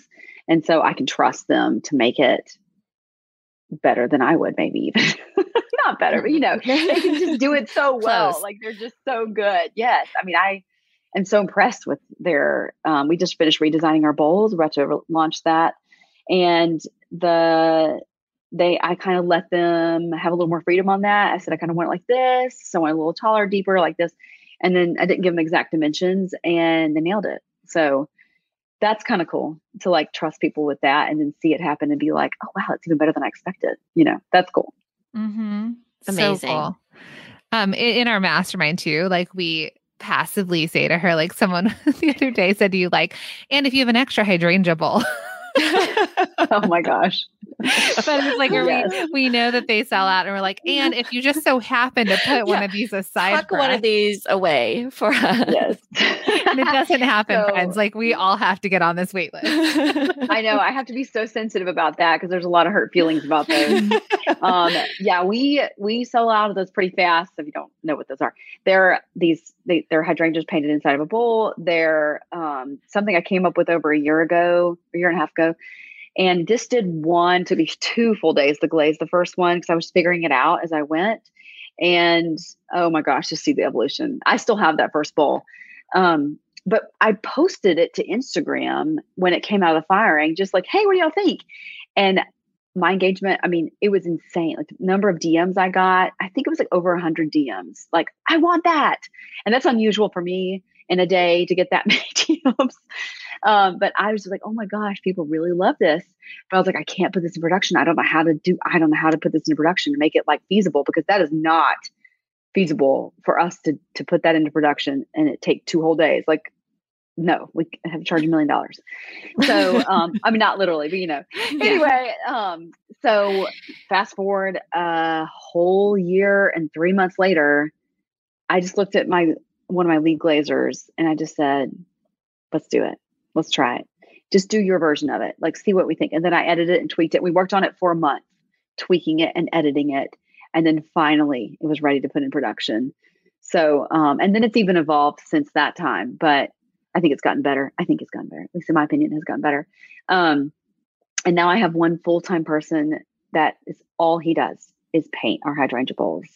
And so I can trust them to make it better than I would, maybe even. <laughs> Not better, but you know, they can just do it so <laughs> well. Close. Like they're just so good. Yes. I mean, I am so impressed with their, um, we just finished redesigning our bowls. We're about to launch that. And the, they, I kind of let them have a little more freedom on that. I said, I kind of want it like this. So I want a little taller, deeper, like this. And then I didn't give them exact dimensions and they nailed it. So that's kind of cool to like trust people with that and then see it happen and be like, oh, wow, it's even better than I expected. You know, that's cool. Mm-hmm. Amazing. So cool. Um, in, in our mastermind too, like we passively say to her, like someone <laughs> the other day said to you, like, and if you have an extra hydrangea bowl. <laughs> oh my gosh. <laughs> but it's like yes. we we know that they sell out and we're like, and if you just so happen to put yeah. one of these aside, Tuck one us, of these away for us. Yes. and it doesn't <laughs> happen, so, friends. Like we all have to get on this wait list. I know. I have to be so sensitive about that because there's a lot of hurt feelings about those. <laughs> um, yeah, we we sell out of those pretty fast. If you don't know what those are, they're these they, they're hydrangeas painted inside of a bowl. They're um, something I came up with over a year ago, a year and a half ago and this did one, to be two full days to glaze the first one because I was figuring it out as I went. And oh my gosh, to see the evolution. I still have that first bowl. Um, but I posted it to Instagram when it came out of the firing, just like, hey, what do y'all think? And my engagement, I mean, it was insane. Like the number of DMs I got, I think it was like over 100 DMs. Like, I want that. And that's unusual for me in a day to get that <laughs> many DMs. Um, but I was like, oh my gosh, people really love this. But I was like, I can't put this in production. I don't know how to do, I don't know how to put this in production to make it like feasible because that is not feasible for us to to put that into production and it take two whole days. Like, no, we have to charge a million dollars. So, <laughs> um, I mean, not literally, but you know, anyway, um, so fast forward a whole year and three months later, I just looked at my one of my lead glazers and I just said, let's do it. Let's try it. Just do your version of it. Like see what we think. And then I edited it and tweaked it. We worked on it for a month, tweaking it and editing it. And then finally it was ready to put in production. So um, and then it's even evolved since that time. But I think it's gotten better. I think it's gotten better. At least in my opinion, it has gotten better. Um, and now I have one full-time person that is all he does is paint our hydrangea bowls.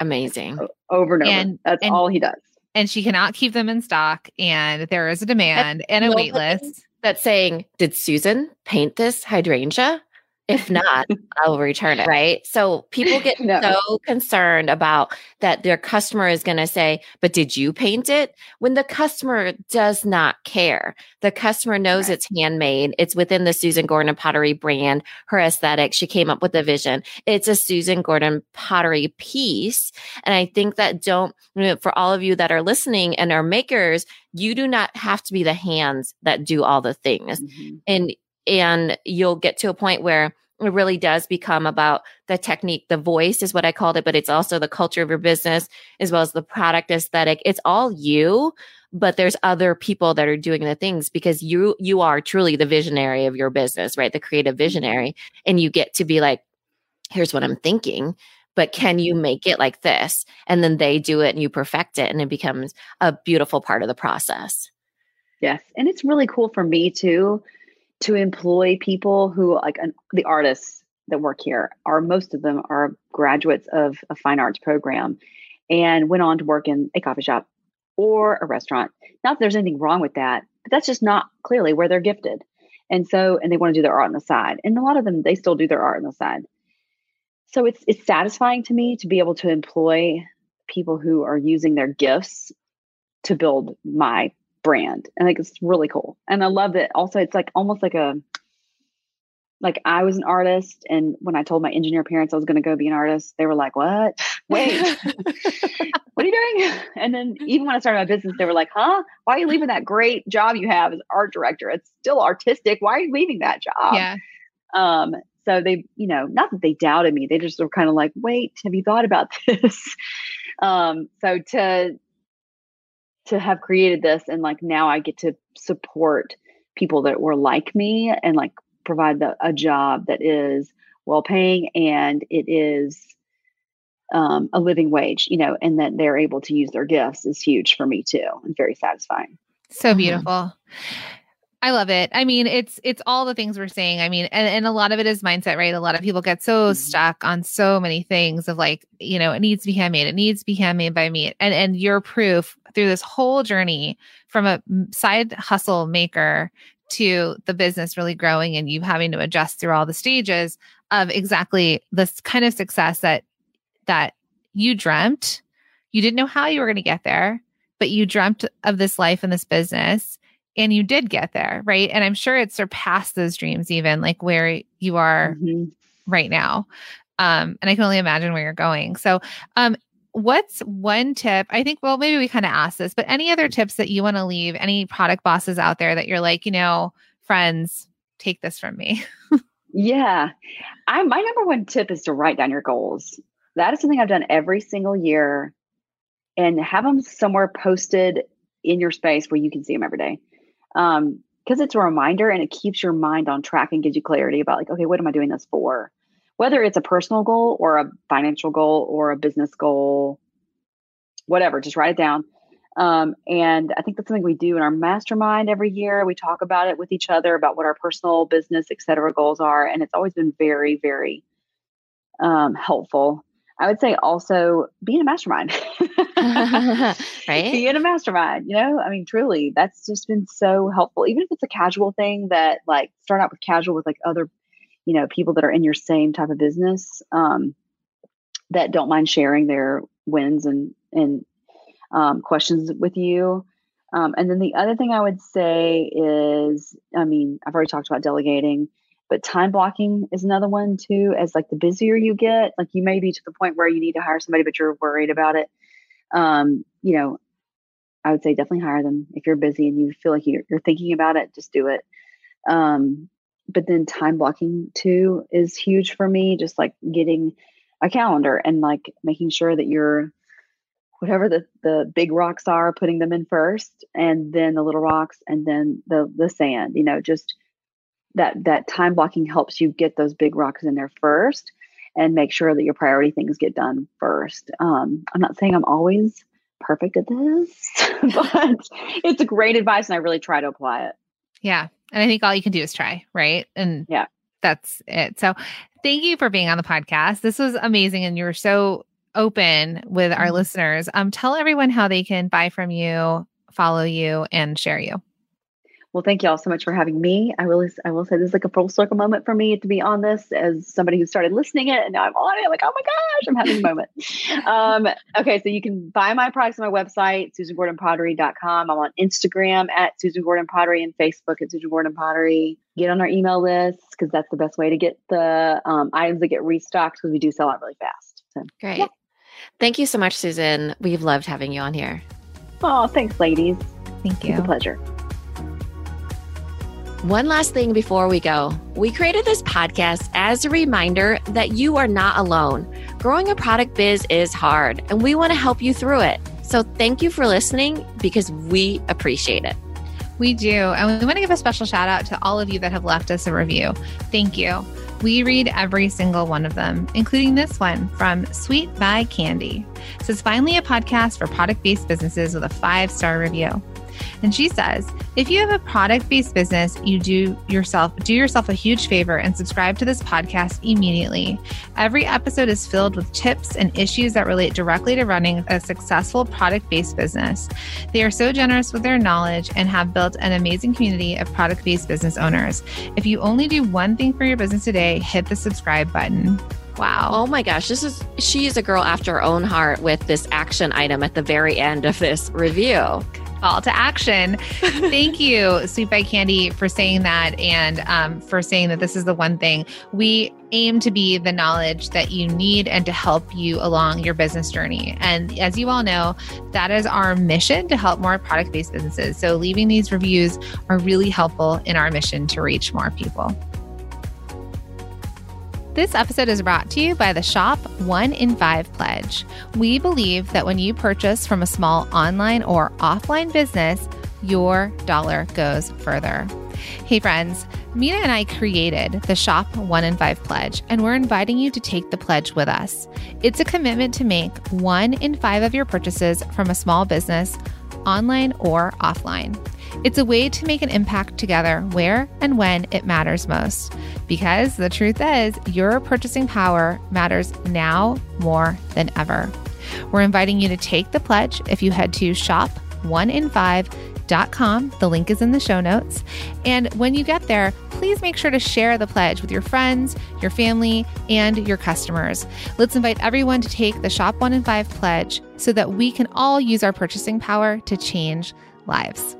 Amazing. Over and over. And, That's and, all he does and she cannot keep them in stock and there is a demand and, and a wait list that's saying did susan paint this hydrangea if not, I'll return it. Right. So people get <laughs> no. so concerned about that their customer is going to say, but did you paint it? When the customer does not care. The customer knows right. it's handmade. It's within the Susan Gordon pottery brand, her aesthetic. She came up with the vision. It's a Susan Gordon pottery piece. And I think that don't, for all of you that are listening and are makers, you do not have to be the hands that do all the things. Mm-hmm. And and you'll get to a point where it really does become about the technique. The voice is what I called it, but it's also the culture of your business as well as the product aesthetic. It's all you, but there's other people that are doing the things because you you are truly the visionary of your business, right? The creative mm-hmm. visionary and you get to be like here's what I'm thinking, but can you mm-hmm. make it like this? And then they do it and you perfect it and it becomes a beautiful part of the process. Yes. And it's really cool for me too to employ people who like an, the artists that work here are most of them are graduates of a fine arts program and went on to work in a coffee shop or a restaurant. Not that there's anything wrong with that, but that's just not clearly where they're gifted. And so, and they want to do their art on the side. And a lot of them, they still do their art on the side. So it's it's satisfying to me to be able to employ people who are using their gifts to build my brand. And like it's really cool. And I love that also it's like almost like a like I was an artist and when I told my engineer parents I was going to go be an artist, they were like, "What? Wait. <laughs> what are you doing?" And then even when I started my business, they were like, "Huh? Why are you leaving that great job you have as art director? It's still artistic. Why are you leaving that job?" Yeah. Um so they, you know, not that they doubted me, they just were kind of like, "Wait, have you thought about <laughs> this?" um so to to have created this and like now I get to support people that were like me and like provide the, a job that is well paying and it is um, a living wage, you know, and that they're able to use their gifts is huge for me too and very satisfying. So mm-hmm. beautiful. Mm-hmm. I love it. I mean, it's it's all the things we're saying. I mean, and, and a lot of it is mindset, right? A lot of people get so mm-hmm. stuck on so many things of like, you know, it needs to be handmade, it needs to be handmade by me. And and your proof through this whole journey from a side hustle maker to the business really growing and you having to adjust through all the stages of exactly this kind of success that that you dreamt. You didn't know how you were going to get there, but you dreamt of this life and this business and you did get there, right? And I'm sure it surpassed those dreams, even like where you are mm-hmm. right now. Um, and I can only imagine where you're going. So, um, what's one tip? I think, well, maybe we kind of asked this, but any other tips that you want to leave, any product bosses out there that you're like, you know, friends, take this from me? <laughs> yeah. I my number one tip is to write down your goals. That is something I've done every single year and have them somewhere posted in your space where you can see them every day um because it's a reminder and it keeps your mind on track and gives you clarity about like okay what am i doing this for? Whether it's a personal goal or a financial goal or a business goal whatever just write it down. Um, and i think that's something we do in our mastermind every year. We talk about it with each other about what our personal business etc goals are and it's always been very very um, helpful. I would say also be in a mastermind. <laughs> <laughs> right? Be in a mastermind, you know? I mean, truly, that's just been so helpful. Even if it's a casual thing that like start out with casual with like other, you know, people that are in your same type of business, um, that don't mind sharing their wins and and um, questions with you. Um, and then the other thing I would say is, I mean, I've already talked about delegating but time blocking is another one too as like the busier you get like you may be to the point where you need to hire somebody but you're worried about it um you know i would say definitely hire them if you're busy and you feel like you're, you're thinking about it just do it. Um but then time blocking too is huge for me just like getting a calendar and like making sure that you're whatever the the big rocks are putting them in first and then the little rocks and then the the sand you know just that that time blocking helps you get those big rocks in there first and make sure that your priority things get done first. Um, I'm not saying I'm always perfect at this, <laughs> but it's a great advice and I really try to apply it. Yeah. And I think all you can do is try, right? And yeah, that's it. So thank you for being on the podcast. This was amazing. And you were so open with our mm-hmm. listeners. Um, tell everyone how they can buy from you, follow you, and share you. Well, thank you all so much for having me. I will I will say this is like a full circle moment for me to be on this as somebody who started listening it and now I'm on it. Like, oh my gosh, I'm having a moment. <laughs> Um, okay, so you can buy my products on my website, susangordonpottery.com. I'm on Instagram at Susan Gordon Pottery and Facebook at Susan Gordon Pottery. Get on our email list because that's the best way to get the um, items that get restocked because we do sell out really fast. So, Great. Yeah. Thank you so much, Susan. We've loved having you on here. Oh, thanks, ladies. Thank you. It's a pleasure. One last thing before we go. We created this podcast as a reminder that you are not alone. Growing a product biz is hard, and we want to help you through it. So thank you for listening because we appreciate it. We do. And we want to give a special shout out to all of you that have left us a review. Thank you. We read every single one of them, including this one from Sweet by Candy. It says, finally, a podcast for product based businesses with a five star review. And she says, if you have a product-based business, you do yourself do yourself a huge favor and subscribe to this podcast immediately. Every episode is filled with tips and issues that relate directly to running a successful product-based business. They are so generous with their knowledge and have built an amazing community of product-based business owners. If you only do one thing for your business today, hit the subscribe button. Wow. Oh my gosh. This is, she is a girl after her own heart with this action item at the very end of this review call to action. <laughs> Thank you, Sweet by Candy, for saying that and um, for saying that this is the one thing we aim to be the knowledge that you need and to help you along your business journey. And as you all know, that is our mission to help more product based businesses. So leaving these reviews are really helpful in our mission to reach more people. This episode is brought to you by the Shop One in Five Pledge. We believe that when you purchase from a small online or offline business, your dollar goes further. Hey, friends, Minna and I created the Shop One in Five Pledge, and we're inviting you to take the pledge with us. It's a commitment to make one in five of your purchases from a small business, online or offline. It's a way to make an impact together where and when it matters most. Because the truth is, your purchasing power matters now more than ever. We're inviting you to take the pledge if you head to shop1in5.com. The link is in the show notes. And when you get there, please make sure to share the pledge with your friends, your family, and your customers. Let's invite everyone to take the Shop 1 in 5 pledge so that we can all use our purchasing power to change lives.